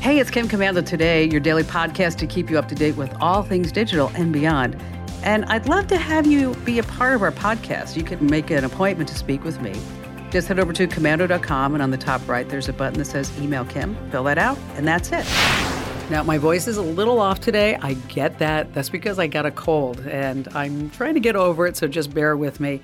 Hey, it's Kim Komando today, your daily podcast to keep you up to date with all things digital and beyond. And I'd love to have you be a part of our podcast. You can make an appointment to speak with me. Just head over to komando.com, and on the top right, there's a button that says Email Kim. Fill that out, and that's it. Now, my voice is a little off today. I get that. That's because I got a cold, and I'm trying to get over it, so just bear with me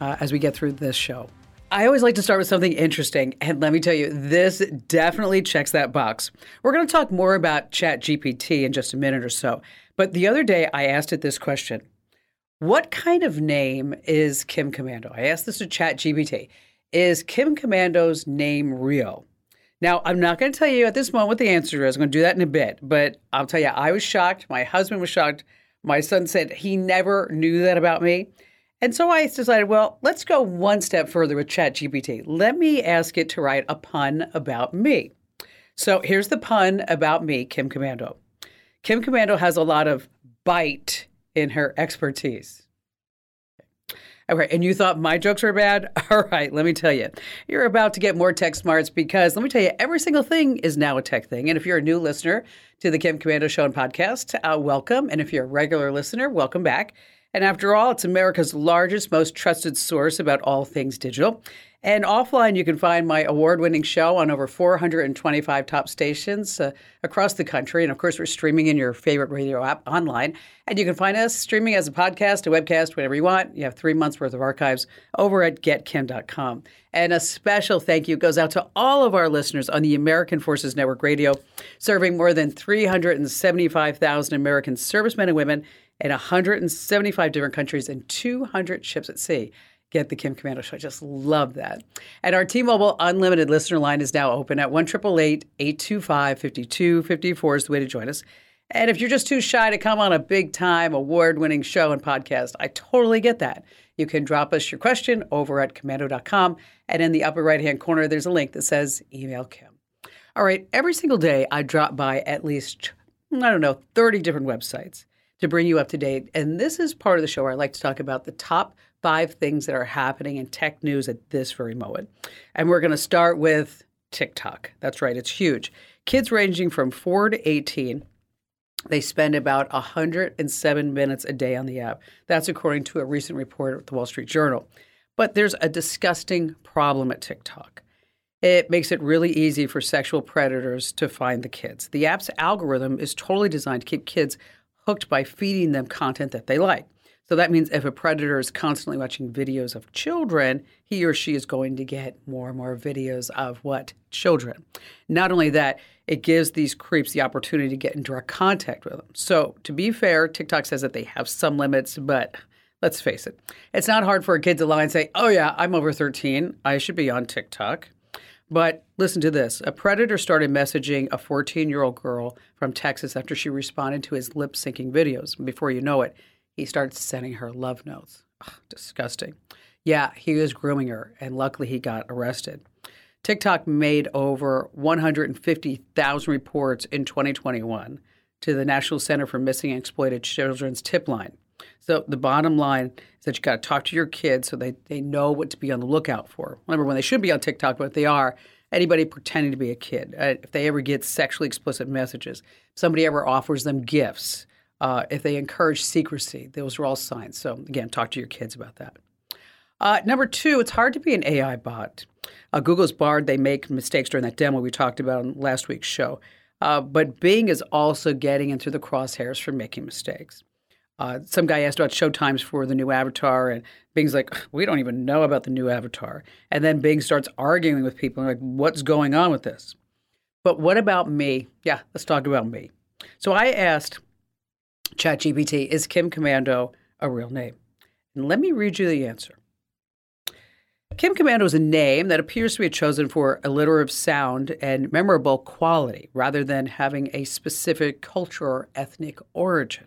uh, as we get through this show. I always like to start with something interesting, and let me tell you, this definitely checks that box. We're going to talk more about ChatGPT in just a minute or so. But the other day, I asked it this question What kind of name is Kim Komando? I asked this to ChatGPT. Is Kim Komando's name real? Now, I'm not going to tell you at this moment what the answer is. I'm going to do that in a bit. But I'll tell you, I was shocked. My husband was shocked. My son said he never knew that about me. And so I decided, well, let's go one step further with ChatGPT. Let me ask it to write a pun about me. So here's the pun about me, Kim Komando. Kim Komando has a lot of bite in her expertise. Okay, and you thought my jokes were bad? All right, let me tell you. You're about to get more tech smarts because let me tell you, every single thing is now a tech thing. And if you're a new listener to the Kim Komando Show and podcast, uh, welcome. And if you're a regular listener, welcome back. And after all, it's America's largest, most trusted source about all things digital. And offline, you can find my award winning show on over 425 top stations uh, across the country. And of course, we're streaming in your favorite radio app online. And you can find us streaming as a podcast, a webcast, whatever you want. You have three months worth of archives over at getkim.com. And a special thank you goes out to all of our listeners on the American Forces Network Radio, serving more than 375,000 American servicemen and women in 175 different countries and 200 ships at sea get the Kim Komando Show. I just love that. And our T-Mobile Unlimited listener line is now open at 1-888-825-5254 is the way to join us. And if you're just too shy to come on a big-time award-winning show and podcast, I totally get that. You can drop us your question over at komando.com. And in the upper right-hand corner, there's a link that says Email Kim. All right, every single day I drop by at least, I don't know, 30 different websites to bring you up to date. And this is part of the show where I like to talk about the top – five things that are happening in tech news at this very moment. And we're going to start with TikTok. That's right, it's huge. Kids ranging from 4 to 18 they spend about 107 minutes a day on the app. That's according to a recent report at the Wall Street Journal. But there's a disgusting problem at TikTok. It makes it really easy for sexual predators to find the kids. The app's algorithm is totally designed to keep kids hooked by feeding them content that they like. So that means if a predator is constantly watching videos of children, he or she is going to get more and more videos of what? Children. Not only that, it gives these creeps the opportunity to get in direct contact with them. So to be fair, TikTok says that they have some limits, but let's face it, it's not hard for a kid to lie and say, oh, yeah, I'm over 13. I should be on TikTok. But listen to this a predator started messaging a 14 year old girl from Texas after she responded to his lip syncing videos. Before you know it, he starts sending her love notes. Ugh, disgusting. Yeah, he was grooming her, and luckily he got arrested. TikTok made over 150,000 reports in 2021 to the National Center for Missing and Exploited Children's tip line. So the bottom line is that you got to talk to your kids so they, they know what to be on the lookout for. Remember, when they should be on TikTok, but they are, anybody pretending to be a kid, uh, if they ever get sexually explicit messages, somebody ever offers them gifts, uh, if they encourage secrecy, those are all signs. So, again, talk to your kids about that. Uh, number two, it's hard to be an AI bot. Uh, Google's Bard, they make mistakes during that demo we talked about on last week's show. Uh, but Bing is also getting into the crosshairs for making mistakes. Uh, some guy asked about showtimes for the new avatar, and Bing's like, we don't even know about the new avatar. And then Bing starts arguing with people, like, what's going on with this? But what about me? Yeah, let's talk about me. So I asked ChatGPT, is Kim Komando a real name? And let me read you the answer. Kim Komando is a name that appears to be chosen for alliterative sound and memorable quality rather than having a specific culture or ethnic origin.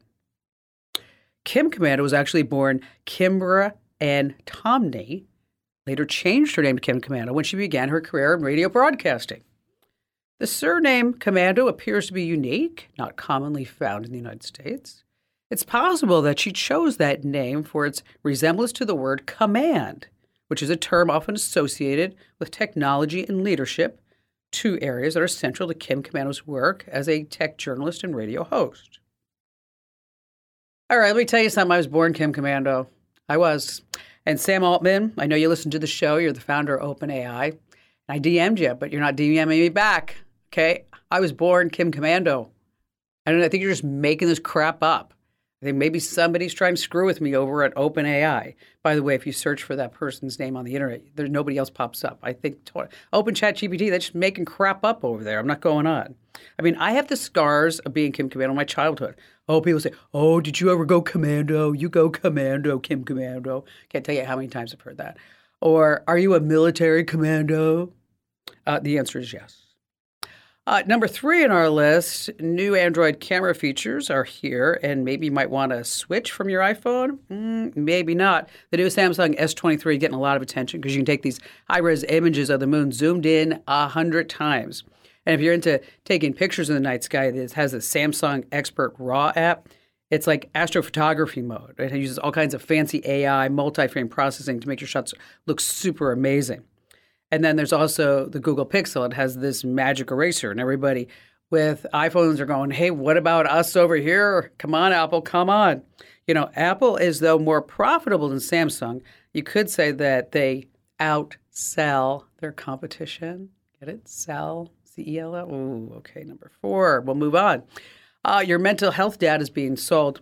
Kim Komando was actually born Kimbra Ann Tomney, later changed her name to Kim Komando when she began her career in radio broadcasting. The surname Komando appears to be unique, not commonly found in the United States. It's possible that she chose that name for its resemblance to the word command which is a term often associated with technology and leadership, two areas that are central to Kim Komando's work as a tech journalist and radio host. All right, let me tell you something. I was born Kim Komando. I was. And Sam Altman, I know you listen to the show. You're the founder of OpenAI. I DM'd you, but you're not DMing me back. Okay? I was born Kim Komando. I don't know. I think you're just making this crap up. I think maybe somebody's trying to screw with me over at OpenAI. By the way, if you search for that person's name on the internet, there's nobody else pops up. I think to- Open Chat GPT, they're just making crap up over there. I'm not going on. I mean, I have the scars of being Kim Komando in my childhood. Oh, people say, "Oh, did you ever go commando? You go commando, Kim Komando." Can't tell you how many times I've heard that. Or, "Are you a military commando?" Uh, the answer is yes. Uh, number three in our list, new Android camera features are here, and maybe you might want to switch from your iPhone. Mm, maybe not. The new Samsung S23 getting a lot of attention because you can take these high-res images of the moon zoomed in a hundred times. And if you're into taking pictures in the night sky, this has the Samsung Expert RAW app. It's like astrophotography mode. It uses all kinds of fancy AI, multi-frame processing to make your shots look super amazing. And then there's also the Google Pixel. It has this magic eraser, and everybody with iPhones are going, hey, what about us over here? Come on, Apple, come on. You know, Apple is, though, more profitable than Samsung. You could say that they outsell their competition. Get it? Sell, C E L L. Ooh, okay, number four. We'll move on. Uh, your mental health data is being sold.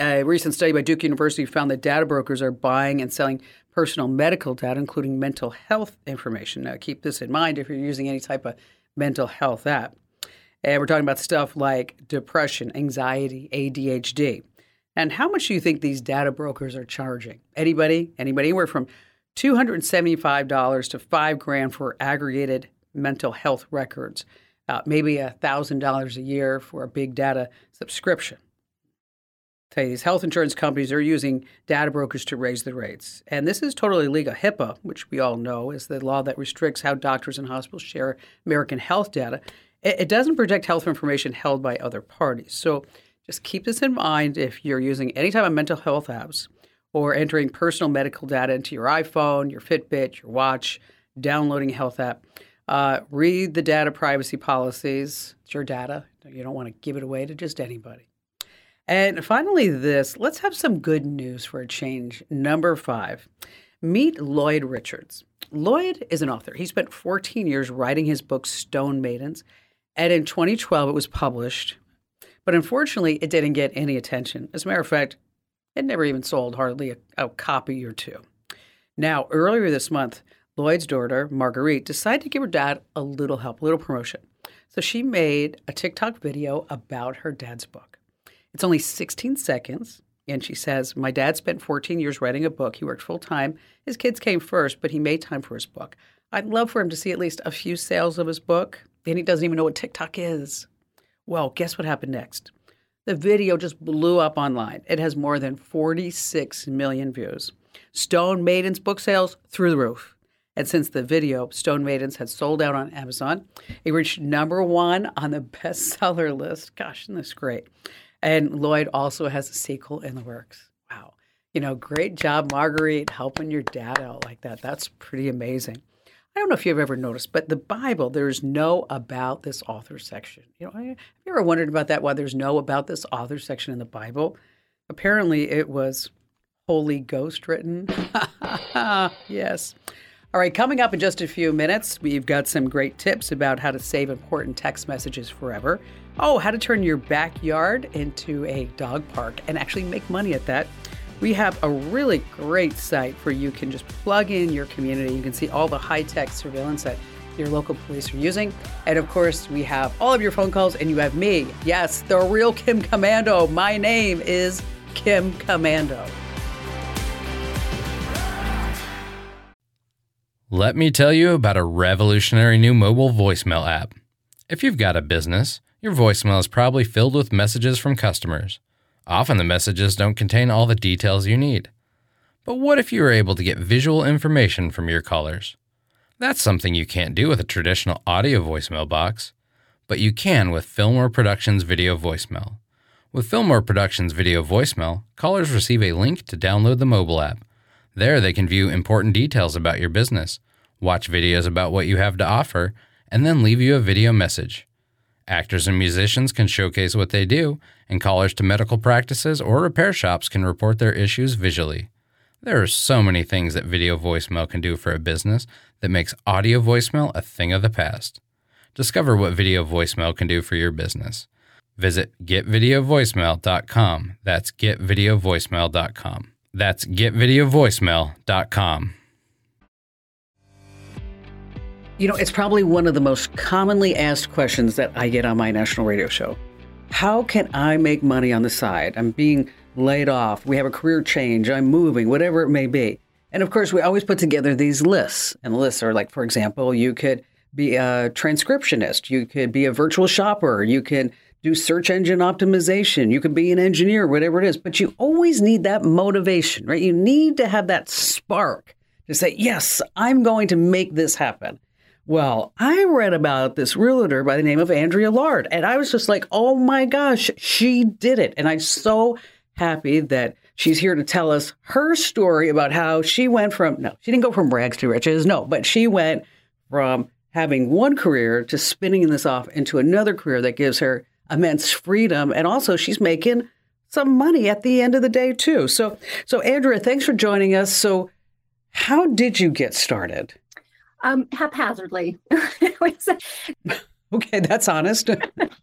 A recent study by Duke University found that data brokers are buying and selling personal medical data, including mental health information. Now, keep this in mind if you're using any type of mental health app. And we're talking about stuff like depression, anxiety, ADHD. And how much do you think these data brokers are charging? Anybody? Anybody? Anywhere from $275 to five grand for aggregated mental health records. Uh, maybe $1,000 a year for a big data subscription these health insurance companies are using data brokers to raise the rates. And this is totally illegal. HIPAA, which we all know is the law that restricts how doctors and hospitals share American health data, it, it doesn't protect health information held by other parties. So just keep this in mind if you're using any type of mental health apps or entering personal medical data into your iPhone, your Fitbit, your watch, downloading a health app. Uh, read the data privacy policies. It's your data. You don't want to give it away to just anybody. And finally, this let's have some good news for a change. Number five, meet Lloyd Richards. Lloyd is an author. He spent 14 years writing his book, Stone Maidens, and in 2012 it was published. But unfortunately, it didn't get any attention. As a matter of fact, it never even sold hardly a, a copy or two. Now, earlier this month, Lloyd's daughter, Marguerite, decided to give her dad a little help, a little promotion. So she made a TikTok video about her dad's book. It's only 16 seconds. And she says, My dad spent 14 years writing a book. He worked full time. His kids came first, but he made time for his book. I'd love for him to see at least a few sales of his book. And he doesn't even know what TikTok is. Well, guess what happened next? The video just blew up online. It has more than 46 million views. Stone Maidens book sales through the roof. And since the video, Stone Maidens had sold out on Amazon, it reached number one on the bestseller list. Gosh, isn't this great? And Lloyd also has a sequel in the works. Wow. You know, great job, Marguerite, helping your dad out like that. That's pretty amazing. I don't know if you've ever noticed, but the Bible, there's no about this author section. You know, have you ever wondered about that? Why there's no about this author section in the Bible? Apparently, it was Holy Ghost written. yes. All right, coming up in just a few minutes, we've got some great tips about how to save important text messages forever. Oh, how to turn your backyard into a dog park and actually make money at that. We have a really great site where you can just plug in your community. You can see all the high tech surveillance that your local police are using. And of course, we have all of your phone calls, and you have me. Yes, the real Kim Komando. My name is Kim Komando. Let me tell you about a revolutionary new mobile voicemail app. If you've got a business, your voicemail is probably filled with messages from customers. Often the messages don't contain all the details you need. But what if you were able to get visual information from your callers? That's something you can't do with a traditional audio voicemail box, but you can with Fillmore Productions Video Voicemail. With Fillmore Productions Video Voicemail, callers receive a link to download the mobile app. There, they can view important details about your business, watch videos about what you have to offer, and then leave you a video message. Actors and musicians can showcase what they do, and callers to medical practices or repair shops can report their issues visually. There are so many things that video voicemail can do for a business that makes audio voicemail a thing of the past. Discover what video voicemail can do for your business. Visit getvideovoicemail.com. That's getvideovoicemail.com. That's getvideovoicemail.com. You know, it's probably one of the most commonly asked questions that I get on my national radio show. How can I make money on the side? I'm being laid off. We have a career change. I'm moving, whatever it may be. And of course, we always put together these lists. And the lists are like, for example, you could be a transcriptionist, you could be a virtual shopper, you can do search engine optimization, you could be an engineer, whatever it is. But you always need that motivation, right? You need to have that spark to say, yes, I'm going to make this happen. Well, I read about this realtor by the name of Andrea Lard, and I was just like, oh my gosh, she did it. And I'm so happy that she's here to tell us her story about how she went from, no, she didn't go from rags to riches, no, but she went from having one career to spinning this off into another career that gives her immense freedom. And also, she's making some money at the end of the day, too. So, so Andrea, thanks for joining us. So, how did you get started? Um, haphazardly. okay, that's honest.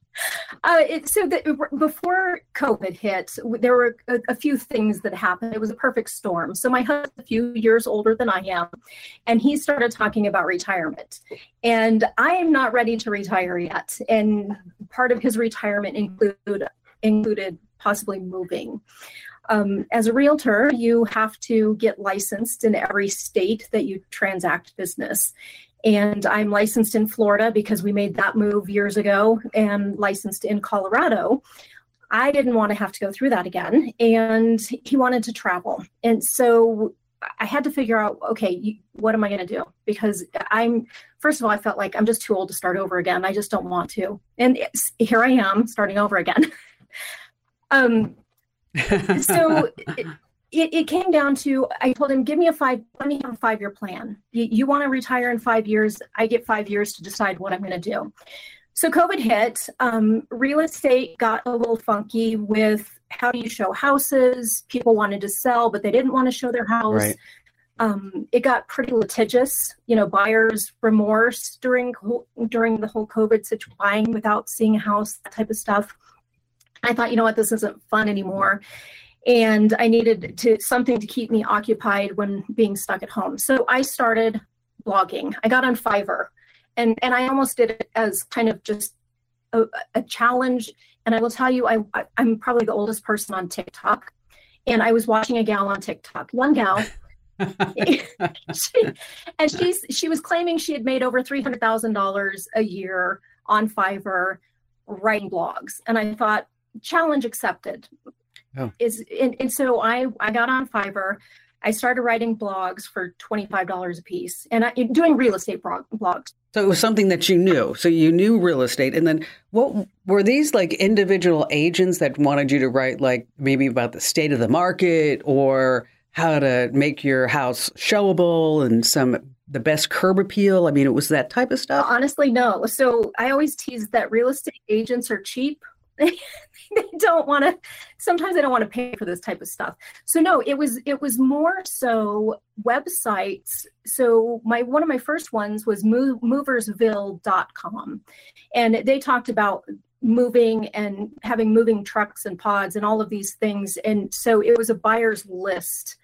uh, it, so the, before COVID hit, there were a, a, few things that happened. It was a perfect storm. So my husband's a few years older than I am, and he started talking about retirement. And I am not ready to retire yet. And part of his retirement include, included possibly moving. Um, as a realtor, you have to get licensed in every state that you transact business. And I'm licensed in Florida because we made that move years ago and licensed in Colorado. I didn't want to have to go through that again. And he wanted to travel. And so I had to figure out okay, what am I going to do? Because I'm, first of all, I felt like I'm just too old to start over again. I just don't want to. And here I am starting over again. um, so it, it, came down to I told him, give me a five, let me have a five year plan. You, you want to retire in five years, I get five years to decide what I'm going to do. So COVID hit, um, real estate got a little funky with how do you show houses? People wanted to sell, but they didn't want to show their house. Right. Um, it got pretty litigious, you know, buyers remorse during during the whole COVID situation, buying without seeing a house, that type of stuff. I thought, you know what, this isn't fun anymore. And I needed to something to keep me occupied when being stuck at home. So I started blogging. I got on Fiverr and, and I almost did it as kind of just a, a challenge. And I will tell you, I, I'm probably the oldest person on TikTok. And I was watching a gal on TikTok, one gal. she, and she's she was claiming she had made over three hundred thousand dollars a year on Fiverr writing blogs, and I thought, challenge accepted. Oh. Is and, and so I I got on Fiverr. I started writing blogs for $25 a piece and I, doing real estate blog, blogs. So it was something that you knew. So you knew real estate. And then what were these like individual agents that wanted you to write like maybe about the state of the market or how to make your house showable and some the best curb appeal? I mean, it was that type of stuff? Honestly, no. So I always tease that real estate agents are cheap they don't want to sometimes they don't want to pay for this type of stuff. So no it was it was more so websites. So my one of my first ones was move, moversville.com and they talked about moving and having moving trucks and pods and all of these things. And so it was a buyer's list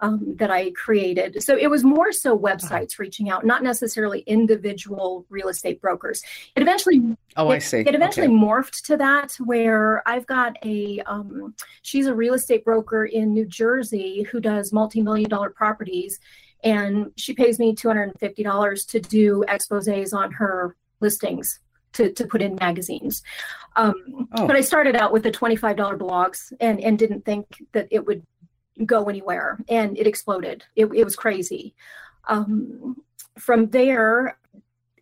um, that I created. So it was more so websites reaching out, not necessarily individual real estate brokers. It eventually, oh, it, I see. It eventually okay. morphed to that where I've got a, um, she's a real estate broker in New Jersey who does multi-million dollar properties. and she pays me $250 to do exposés on her listings to, to put in magazines. Um, Oh. But I started out with the $25 blogs and, and didn't think that it would go anywhere, and it exploded. It, it was crazy. Um, from there,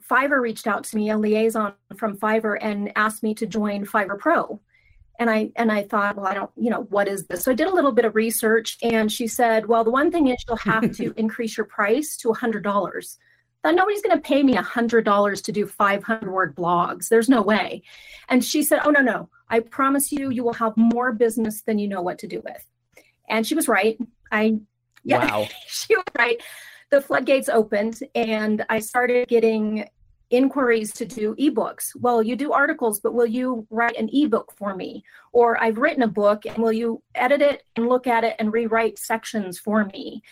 Fiverr reached out to me, a liaison from Fiverr, and asked me to join Fiverr Pro. And I and I thought, well, I don't, you know, what is this? So I did a little bit of research, and she said, well, the one thing is you'll have to increase your price to hundred dollars. Thought nobody's going to pay me hundred dollars to do five hundred word blogs. There's no way. And she said, oh no no, I promise you, you will have more business than you know what to do with. And she was right. I yeah, Wow. she was right. The floodgates opened, and I started getting inquiries to do ebooks. Well, you do articles, but will you write an ebook for me? Or I've written a book, and will you edit it and look at it and rewrite sections for me?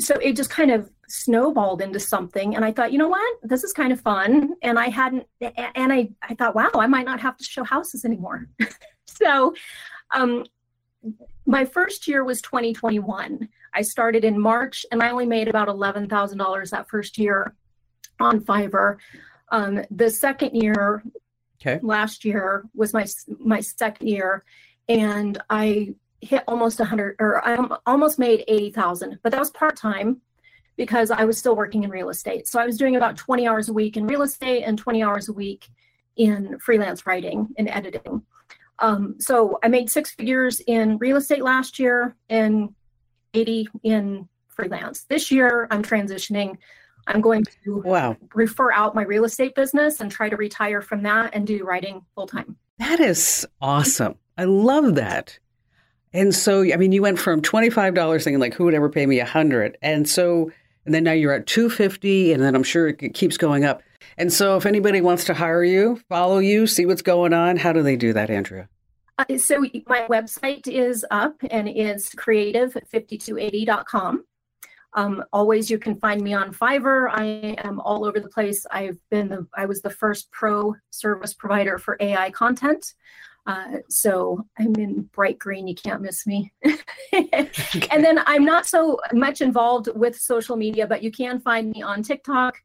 So it just kind of snowballed into something. And I thought, you know what? This is kind of fun. And I hadn't, and I, I thought, wow, I might not have to show houses anymore. so, um, my first year was 2021. I started in March and I only made about $11,000 that first year on Fiverr. Um, the second year, Okay. last year was my my second year, and I hit almost 100 or I almost made 80,000, but that was part time because I was still working in real estate. So I was doing about 20 hours a week in real estate and 20 hours a week in freelance writing and editing. Um, so I made six figures in real estate last year and 80 in freelance. This year I'm transitioning. I'm going to Wow. refer out my real estate business and try to retire from that and do writing full time. That is awesome. I love that. And so, I mean, you went from $25 thinking like, who would ever pay me a hundred? And so, and then now you're at 250 and then I'm sure it keeps going up. And so if anybody wants to hire you, follow you, see what's going on, how do they do that, Andrea? Uh, so my website is up and it's creative5280.com. Um, always you can find me on Fiverr. I am all over the place. I've been the I was the first pro service provider for AI content. Uh, so I'm in bright green. You can't miss me. And then I'm not so much involved with social media, but you can find me on TikTok.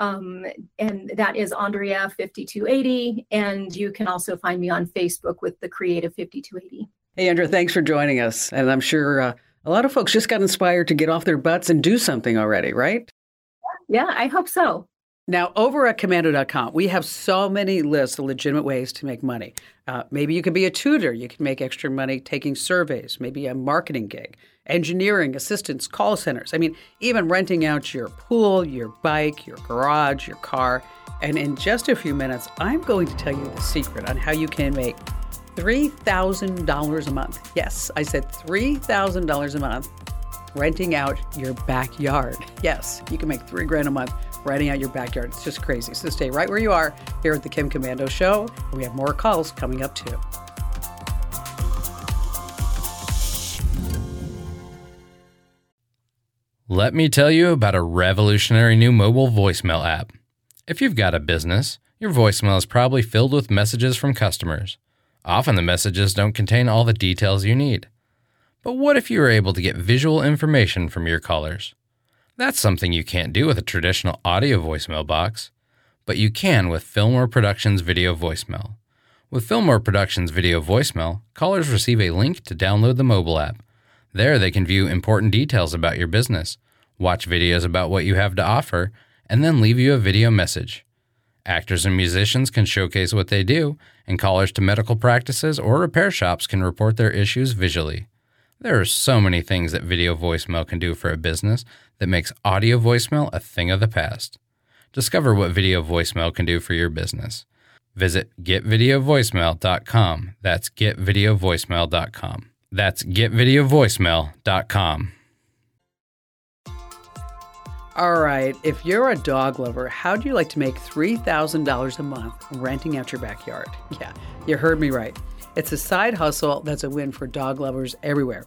Um, and that is Andrea 5280. And you can also find me on Facebook with the Creative 5280. Hey, Andrea, thanks for joining us. And I'm sure uh, a lot of folks just got inspired to get off their butts and do something already, right? Yeah, I hope so. Now, over at komando.com, we have so many lists of legitimate ways to make money. Uh, maybe you could be a tutor. You can make extra money taking surveys, maybe a marketing gig, engineering, assistance, call centers. I mean, even renting out your pool, your bike, your garage, your car. And in just a few minutes, I'm going to tell you the secret on how you can make $3,000 a month. Yes, I said $3,000 a month renting out your backyard. Yes, you can make three grand a month renting out your backyard. It's just crazy. So stay right where you are here at the Kim Komando Show. We have more calls coming up too. Let me tell you about a revolutionary new mobile voicemail app. If you've got a business, your voicemail is probably filled with messages from customers. Often the messages don't contain all the details you need. But what if you were able to get visual information from your callers? That's something you can't do with a traditional audio voicemail box, but you can with Fillmore Productions Video Voicemail. With Fillmore Productions Video Voicemail, callers receive a link to download the mobile app. There, they can view important details about your business, watch videos about what you have to offer, and then leave you a video message. Actors and musicians can showcase what they do, and callers to medical practices or repair shops can report their issues visually. There are so many things that video voicemail can do for a business that makes audio voicemail a thing of the past. Discover what video voicemail can do for your business. Visit getvideovoicemail.com. That's getvideovoicemail.com. That's getvideovoicemail.com. All right, if you're a dog lover, how do you like to make $3,000 a month renting out your backyard? Yeah, you heard me right. It's a side hustle that's a win for dog lovers everywhere.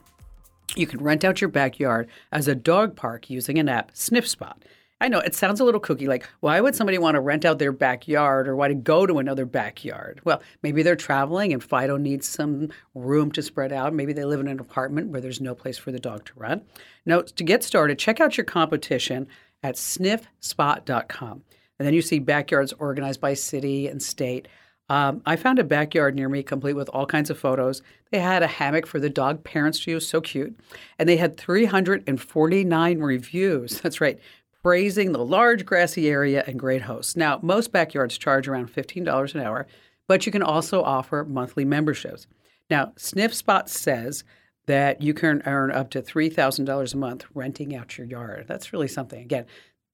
You can rent out your backyard as a dog park using an app, SniffSpot. I know it sounds a little kooky. Like, why would somebody want to rent out their backyard or why to go to another backyard? Well, maybe they're traveling and Fido needs some room to spread out. Maybe they live in an apartment where there's no place for the dog to run. Now, to get started, check out your competition at sniffspot.com. And then you see backyards organized by city and state. Um, I found a backyard near me complete with all kinds of photos. They had a hammock for the dog parents to use, so cute. And they had 349 reviews. That's right, praising the large grassy area and great hosts. Now, most backyards charge around $15 an hour, but you can also offer monthly memberships. Now, Sniff Spot says that you can earn up to $3,000 a month renting out your yard. That's really something. Again,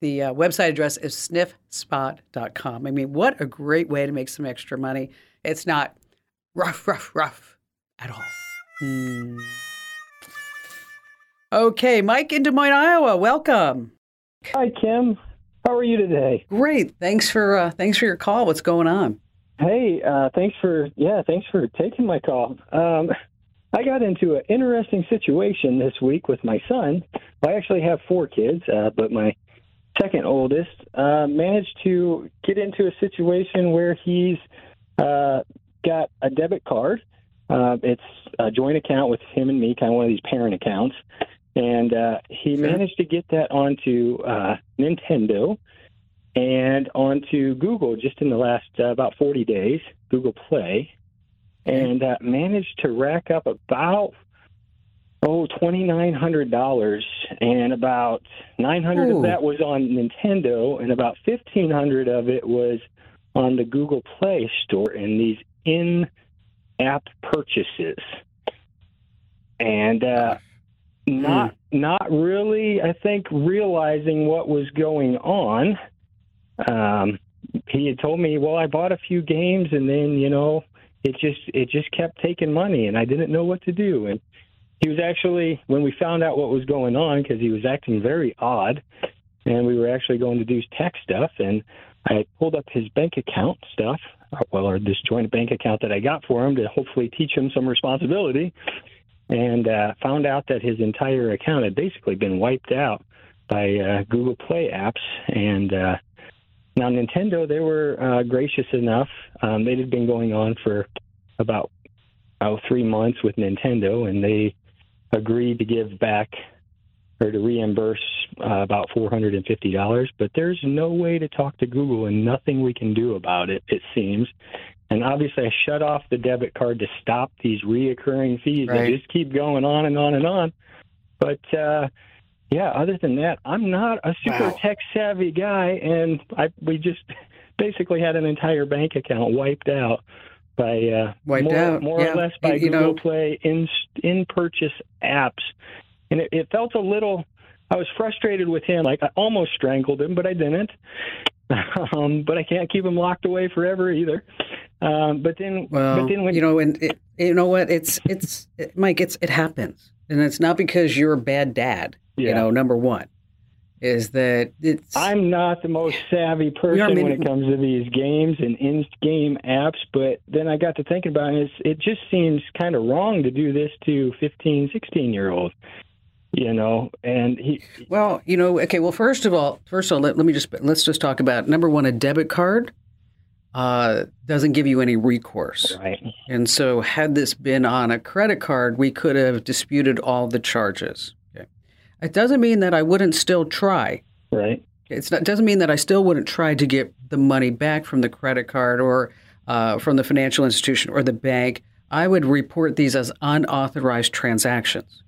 the uh, website address is sniffspot.com. I mean, what a great way to make some extra money. It's not rough, rough, rough at all. Mm. Okay, Mike in Des Moines, Iowa, welcome. Hi, Kim. How are you today? Great. Thanks for uh, thanks for your call. What's going on? Hey, uh, thanks for yeah, thanks for taking my call. Um, I got into an interesting situation this week with my son. I actually have four kids, uh, but my second oldest, uh, managed to get into a situation where he's uh, got a debit card. Uh, it's a joint account with him and me, kind of one of these parent accounts. And uh, he sure. managed to get that onto uh, Nintendo and onto Google just in the last uh, about 40 days, Google Play, and uh, managed to rack up about oh twenty nine hundred dollars, and about nine hundred of that was on Nintendo, and about fifteen hundred of it was on the Google Play Store and these in app purchases, and uh, not hmm. not really, I think, realizing what was going on. Um, he had told me, well, I bought a few games, and then you know, it just it just kept taking money, and I didn't know what to do, and he was actually when we found out what was going on because he was acting very odd, and we were actually going to do tech stuff, and I pulled up his bank account stuff, well, or this joint bank account that I got for him to hopefully teach him some responsibility, and uh, found out that his entire account had basically been wiped out by uh, Google Play apps, and uh, now Nintendo they were uh, gracious enough. Um, they had been going on for about oh, three months with Nintendo, and they agreed to give back or to reimburse uh, about $450, but there's no way to talk to Google and nothing we can do about it, it seems. And obviously, I shut off the debit card to stop these reoccurring fees right. that just keep going on and on and on. But uh, yeah, other than that, I'm not a super wow. tech savvy guy, and I we just basically had an entire bank account wiped out by uh, Wiped more, out. more yeah. or less by you, you Google know, Play in in purchase apps, and it, it felt a little. I was frustrated with him. Like I almost strangled him, but I didn't. um, but I can't keep him locked away forever either. Um, but then, well, but then when you know, and it, you know what? It's it's it, Mike. It's it happens, and it's not because you're a bad dad. Yeah. You know, number one is that it's. I'm not the most savvy person when it comes to these games and in-game apps, but then I got to thinking about it. It just seems kind of wrong to do this to 15, 16 year olds. You know, and he. Well, you know, okay. Well, first of all, first of all, let, let me just let's just talk about number one. A debit card uh, doesn't give you any recourse, Right. and so had this been on a credit card, we could have disputed all the charges. Okay. It doesn't mean that I wouldn't still try. Right. It's not, doesn't mean that I still wouldn't try to get the money back from the credit card or uh, from the financial institution or the bank. I would report these as unauthorized transactions.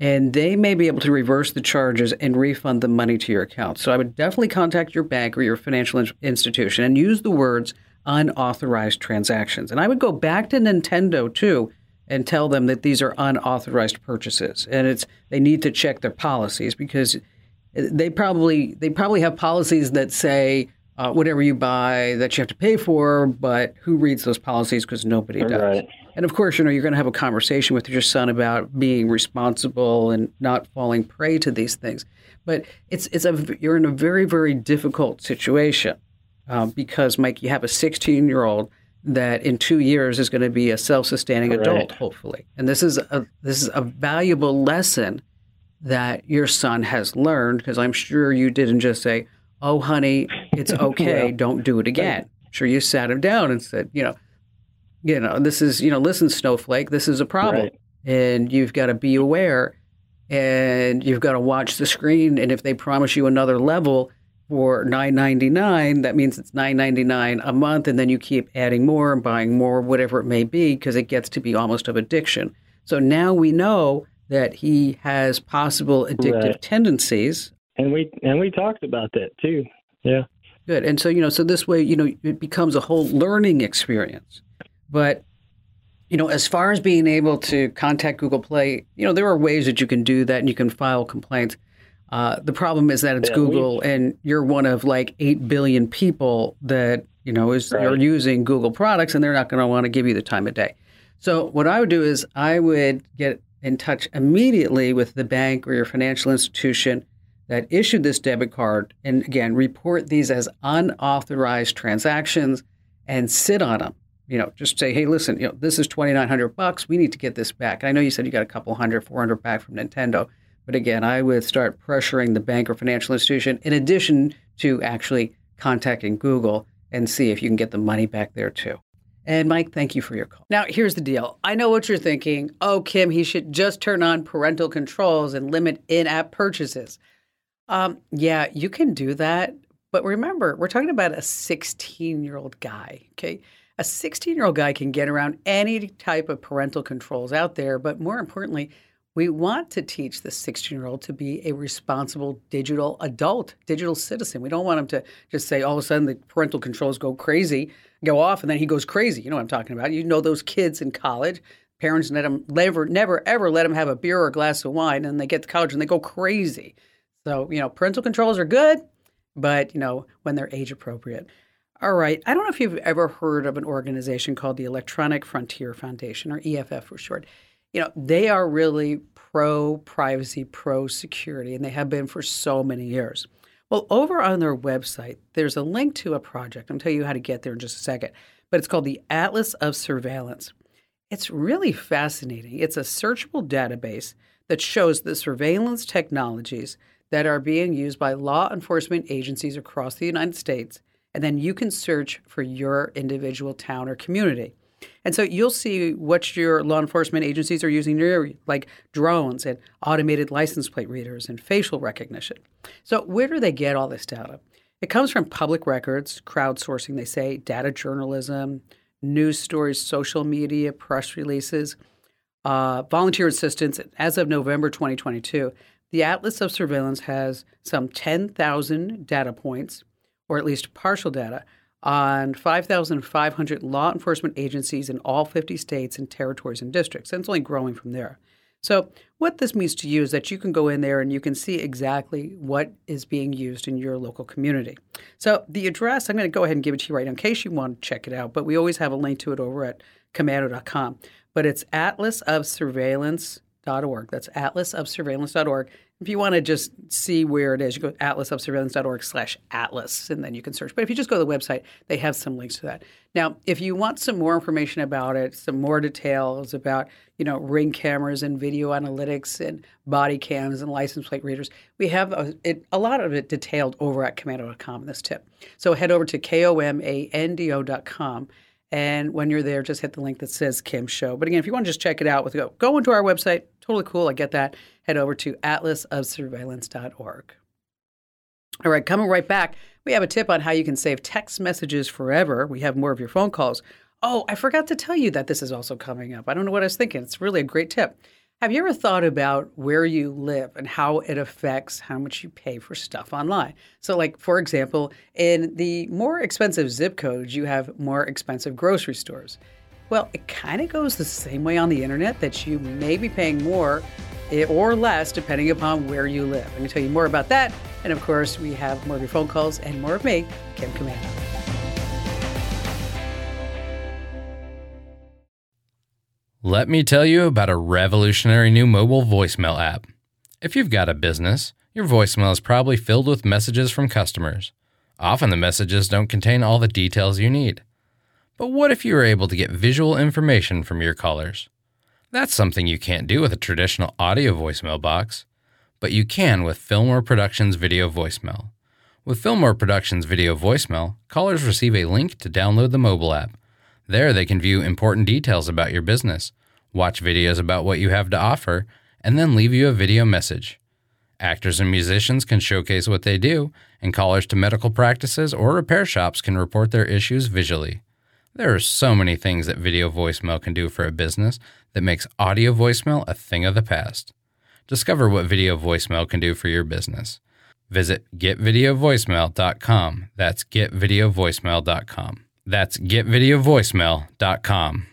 And they may be able to reverse the charges and refund the money to your account. So I would definitely contact your bank or your financial institution and use the words unauthorized transactions. And I would go back to Nintendo too and tell them that these are unauthorized purchases and it's they need to check their policies because they probably they probably have policies that say uh, whatever you buy that you have to pay for, but who reads those policies because nobody does. Right. And of course, you know you're going to have a conversation with your son about being responsible and not falling prey to these things. But it's it's a you're in a very very difficult situation um, because Mike, you have a 16 year old that in two years is going to be a self sustaining Right. adult, hopefully. And this is a this is a valuable lesson that your son has learned? Because I'm sure you didn't just say, "Oh, honey, it's okay, Well, don't do it again." sure, you sat him down and said, "You know, you know, this is you know, listen, Snowflake, this is a problem, Right. and you've got to be aware, and you've got to watch the screen. And if they promise you another level." For nine ninety nine, that means it's nine ninety nine a month, and then you keep adding more and buying more, whatever it may be, because it gets to be almost of addiction. So now we know that he has possible addictive Right. tendencies. And we and we talked about that too. Yeah. Good. And so, you know, so this way, you know, it becomes a whole learning experience. But, you know, as far as being able to contact Google Play, you know, there are ways that you can do that and you can file complaints. Uh, the problem is that it's Yeah, we- Google and you're one of like 8 billion people that, you know, is are using Google products and they're not going to want to give you the time of day. So what I would do is I would get in touch immediately with the bank or your financial institution that issued this debit card and again report these as unauthorized transactions and sit on them you know just say hey listen you know this is 2900 bucks we need to get this back i know you said you got a couple hundred 400 back from nintendo but again i would start pressuring the bank or financial institution in addition to actually contacting google and see if you can get the money back there too and Mike, thank you for your call. Now, here's the deal. I know what you're thinking. Oh, Kim, he should just turn on parental controls and limit in app purchases. Um, yeah, you can do that. But remember, we're talking about a 16 year old guy, okay? A 16 year old guy can get around any type of parental controls out there. But more importantly, we want to teach the 16 year old to be a responsible digital adult, digital citizen. We don't want him to just say all of a sudden the parental controls go crazy, go off, and then he goes crazy. You know what I'm talking about. You know those kids in college. Parents let them never, never, ever let them have a beer or a glass of wine, and they get to college and they go crazy. So, you know, parental controls are good, but, you know, when they're age appropriate. All right. I don't know if you've ever heard of an organization called the Electronic Frontier Foundation, or EFF for short. You know, they are really pro privacy, pro security, and they have been for so many years. Well, over on their website, there's a link to a project. I'm tell you how to get there in just a second, but it's called the Atlas of Surveillance. It's really fascinating. It's a searchable database that shows the surveillance technologies that are being used by law enforcement agencies across the United States. And then you can search for your individual town or community. And so you'll see what your law enforcement agencies are using like drones and automated license plate readers and facial recognition. So where do they get all this data? It comes from public records, crowdsourcing, they say, data journalism, news stories, social media, press releases, uh, volunteer assistance. As of November 2022, the Atlas of Surveillance has some 10,000 data points, or at least partial data, on 5,500 law enforcement agencies in all 50 states and territories and districts. And it's only growing from there. So, what this means to you is that you can go in there and you can see exactly what is being used in your local community. So, the address, I'm going to go ahead and give it to you right now in case you want to check it out, but we always have a link to it over at komando.com. But it's atlasofsurveillance.org. That's atlasofsurveillance.org. If you want to just see where it is, you go to atlasofsurveillance.org slash atlas, and then you can search. But if you just go to the website, they have some links to that. Now, if you want some more information about it, some more details about, you know, ring cameras and video analytics and body cams and license plate readers, we have a, it, a lot of it detailed over at komando.com in this tip. So head over to komando.com. And when you're there, just hit the link that says Kim Show. But again, if you want to just check it out, with go go into our website. Totally cool. I get that. Head over to atlasofsurveillance.org. All right, coming right back, we have a tip on how you can save text messages forever. We have more of your phone calls. Oh, I forgot to tell you that this is also coming up. I don't know what I was thinking. It's really a great tip. Have you ever thought about where you live and how it affects how much you pay for stuff online? So, like, for example, in the more expensive zip codes, you have more expensive grocery stores. Well, it kind of goes the same way on the internet that you may be paying more eh, or less depending upon where you live. I'm going to tell you more about that. And of course, we have more of your phone calls and more of me, Kim Komando. Let me tell you about a revolutionary new mobile voicemail app. If you've got a business, your voicemail is probably filled with messages from customers. Often the messages don't contain all the details you need. But what if you were able to get visual information from your callers? That's something you can't do with a traditional audio voicemail box. but you can with Fillmore Productions Video Voicemail. With Fillmore Productions Video Voicemail, callers receive a link to download the mobile app. There, they can view important details about your business, watch videos about what you have to offer, and then leave you a video message. Actors and musicians can showcase what they do, and callers to medical practices or repair shops can report their issues visually. There are so many things that video voicemail can do for a business that makes audio voicemail a thing of the past. Discover what video voicemail can do for your business. Visit getvideovoicemail.com. That's getvideovoicemail.com. That's getvideovoicemail.com.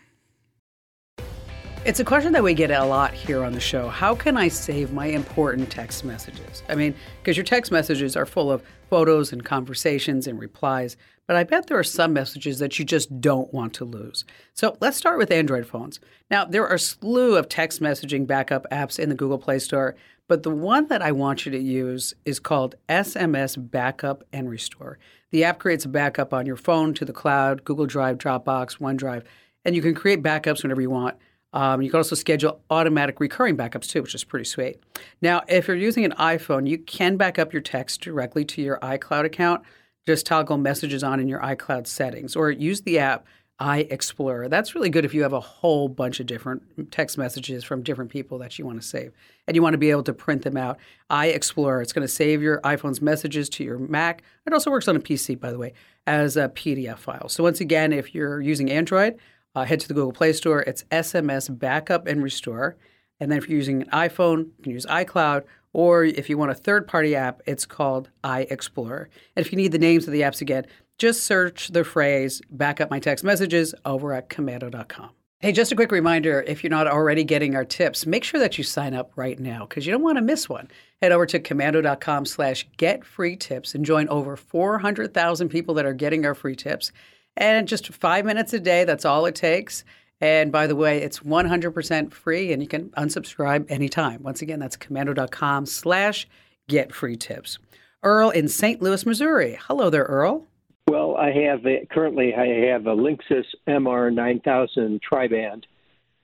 It's a question that we get a lot here on the show. How can I save my important text messages? I mean, because your text messages are full of photos and conversations and replies, but I bet there are some messages that you just don't want to lose. So let's start with Android phones. Now, there are a slew of text messaging backup apps in the Google Play Store, but the one that I want you to use is called SMS Backup and Restore. The app creates a backup on your phone to the cloud, Google Drive, Dropbox, OneDrive, and you can create backups whenever you want. Um, you can also schedule automatic recurring backups too, which is pretty sweet. Now, if you're using an iPhone, you can back up your text directly to your iCloud account. Just toggle messages on in your iCloud settings or use the app iExplorer. That's really good if you have a whole bunch of different text messages from different people that you want to save and you want to be able to print them out. iExplorer, it's going to save your iPhone's messages to your Mac. It also works on a PC, by the way, as a PDF file. So, once again, if you're using Android, uh, head to the Google Play Store. It's SMS Backup and Restore. And then if you're using an iPhone, you can use iCloud. Or if you want a third party app, it's called iExplorer. And if you need the names of the apps again, just search the phrase backup my text messages over at komando.com. Hey, just a quick reminder if you're not already getting our tips, make sure that you sign up right now because you don't want to miss one. Head over to komando.com slash get free tips and join over 400,000 people that are getting our free tips. And just five minutes a day, that's all it takes. And by the way, it's 100% free and you can unsubscribe anytime. Once again, that's komando.com slash get free tips. Earl in St. Louis, Missouri. Hello there, Earl. Well, I have a, currently I have a Linksys MR9000 tri-band.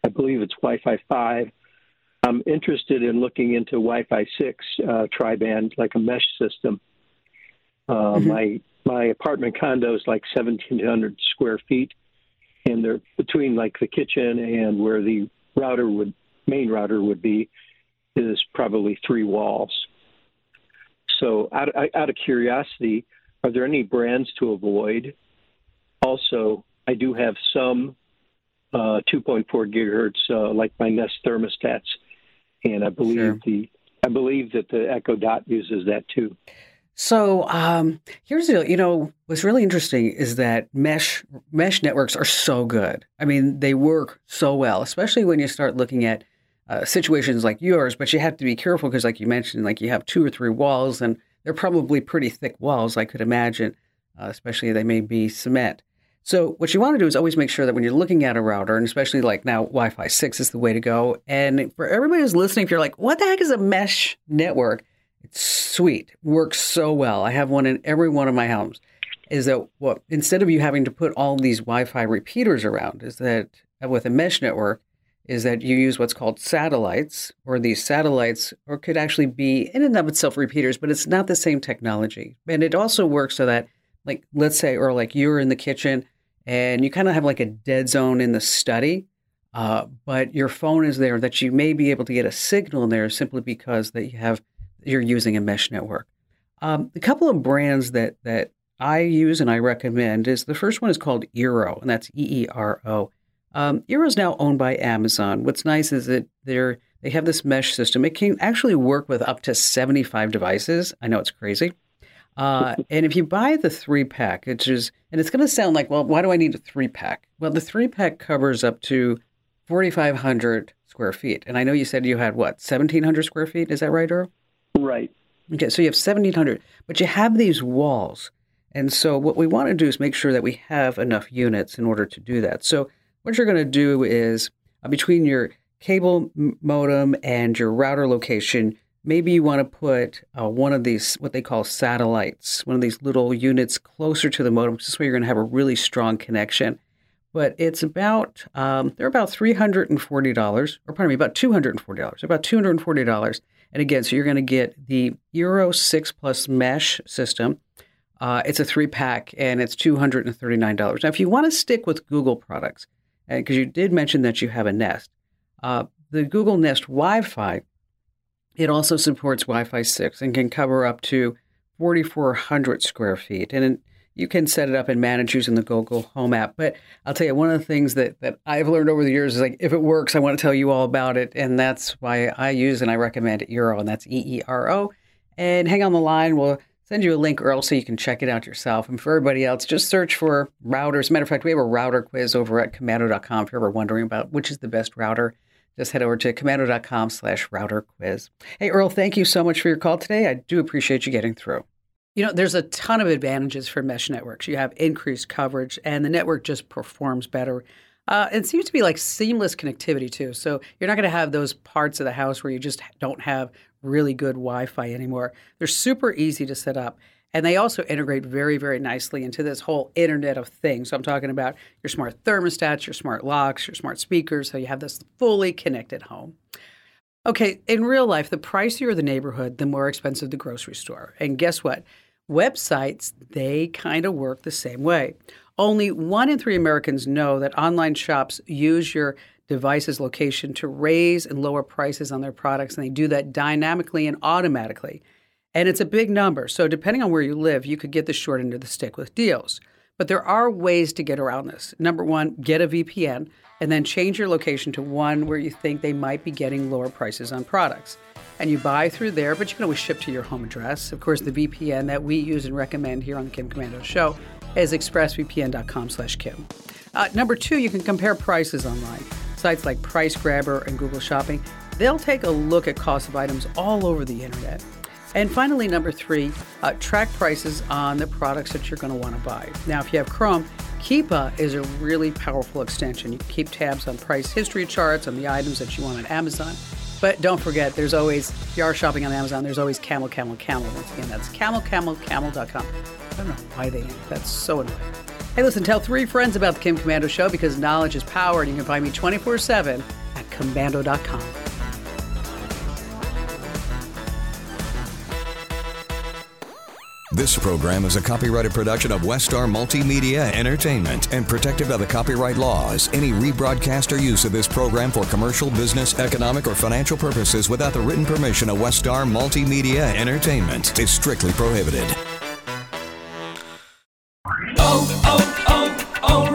I believe it's Wi-Fi 5. I'm interested in looking into Wi-Fi 6 uh, tri-band, like a mesh system. Uh, mm-hmm. My my apartment condo is like 1,700 square feet, and they're between like the kitchen and where the router would main router would be is probably three walls. So, out, out of curiosity, are there any brands to avoid? Also, I do have some uh, 2.4 gigahertz, uh, like my Nest thermostats, and I believe sure. the I believe that the Echo Dot uses that too. So um, here's the deal, you know what's really interesting is that mesh mesh networks are so good. I mean, they work so well, especially when you start looking at uh, situations like yours. But you have to be careful because, like you mentioned, like you have two or three walls, and they're probably pretty thick walls. I could imagine, uh, especially they may be cement. So what you want to do is always make sure that when you're looking at a router, and especially like now Wi-Fi six is the way to go. And for everybody who's listening, if you're like, what the heck is a mesh network? Sweet. Works so well. I have one in every one of my homes. Is that what instead of you having to put all these Wi-Fi repeaters around, is that with a mesh network, is that you use what's called satellites, or these satellites, or could actually be in and of itself repeaters, but it's not the same technology. And it also works so that, like, let's say, or like you're in the kitchen and you kind of have like a dead zone in the study, uh, but your phone is there, that you may be able to get a signal in there simply because that you have you're using a mesh network. Um, a couple of brands that that I use and I recommend is the first one is called Eero, and that's E E R O. Um, Eero is now owned by Amazon. What's nice is that they're they have this mesh system. It can actually work with up to 75 devices. I know it's crazy. Uh, and if you buy the three pack, which is, and it's going to sound like, well, why do I need a three pack? Well, the three pack covers up to 4,500 square feet. And I know you said you had what, 1,700 square feet? Is that right, Earl? Right. Okay, so you have 1,700, but you have these walls. And so what we want to do is make sure that we have enough units in order to do that. So what you're going to do is uh, between your cable modem and your router location, maybe you want to put uh, one of these, what they call satellites, one of these little units closer to the modem. This way you're going to have a really strong connection. But it's about, um, they're about $340, or pardon me, about $240, about $240 And again, so you're going to get the Eero 6 Plus Mesh system. Uh, it's a three pack and it's $239. Now, if you want to stick with Google products, because you did mention that you have a Nest, uh, the Google Nest Wi Fi, it also supports Wi Fi 6 and can cover up to 4,400 square feet. And you can set it up and manage using the Google Home app. But I'll tell you, one of the things that, that I've learned over the years is like, if it works, I want to tell you all about it. And that's why I use and I recommend Eero, and that's E E R O. And hang on the line. We'll send you a link, Earl, so you can check it out yourself. And for everybody else, just search for routers. Matter of fact, we have a router quiz over at komando.com if you're ever wondering about which is the best router. Just head over to komando.com slash router quiz. Hey, Earl, thank you so much for your call today. I do appreciate you getting through. You know, there's a ton of advantages for mesh networks. You have increased coverage, and the network just performs better. Uh, it seems to be like seamless connectivity too. So you're not going to have those parts of the house where you just don't have really good Wi-Fi anymore. They're super easy to set up, and they also integrate very, very nicely into this whole Internet of Things. So I'm talking about your smart thermostats, your smart locks, your smart speakers. So you have this fully connected home. Okay, in real life, the pricier the neighborhood, the more expensive the grocery store. And guess what? Websites, they kind of work the same way. Only one in three Americans know that online shops use your device's location to raise and lower prices on their products, and they do that dynamically and automatically. And it's a big number. So, depending on where you live, you could get the short end of the stick with deals. But there are ways to get around this. Number one, get a VPN and then change your location to one where you think they might be getting lower prices on products. And you buy through there, but you can always ship to your home address. Of course, the VPN that we use and recommend here on the Kim Komando Show is expressvpn.com slash Kim. Uh, number two, you can compare prices online. Sites like Price Grabber and Google Shopping, they'll take a look at cost of items all over the internet. And finally, number three, uh, track prices on the products that you're going to want to buy. Now, if you have Chrome, Keepa is a really powerful extension. You can keep tabs on price history charts on the items that you want on Amazon. But don't forget, there's always, if you are shopping on Amazon, there's always camel, camel, camel. Once again, that's camelcamelcamel.com. I don't know why they, that's so annoying. Hey, listen, tell three friends about the Kim Komando Show because knowledge is power, and you can find me 24 7 at komando.com. This program is a copyrighted production of Westar Multimedia Entertainment and protected by the copyright laws. Any rebroadcast or use of this program for commercial, business, economic, or financial purposes without the written permission of Westar Multimedia Entertainment is strictly prohibited. Oh, oh, oh,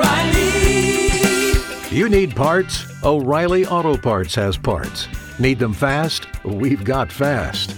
O'Reilly! You need parts? O'Reilly Auto Parts has parts. Need them fast? We've got fast.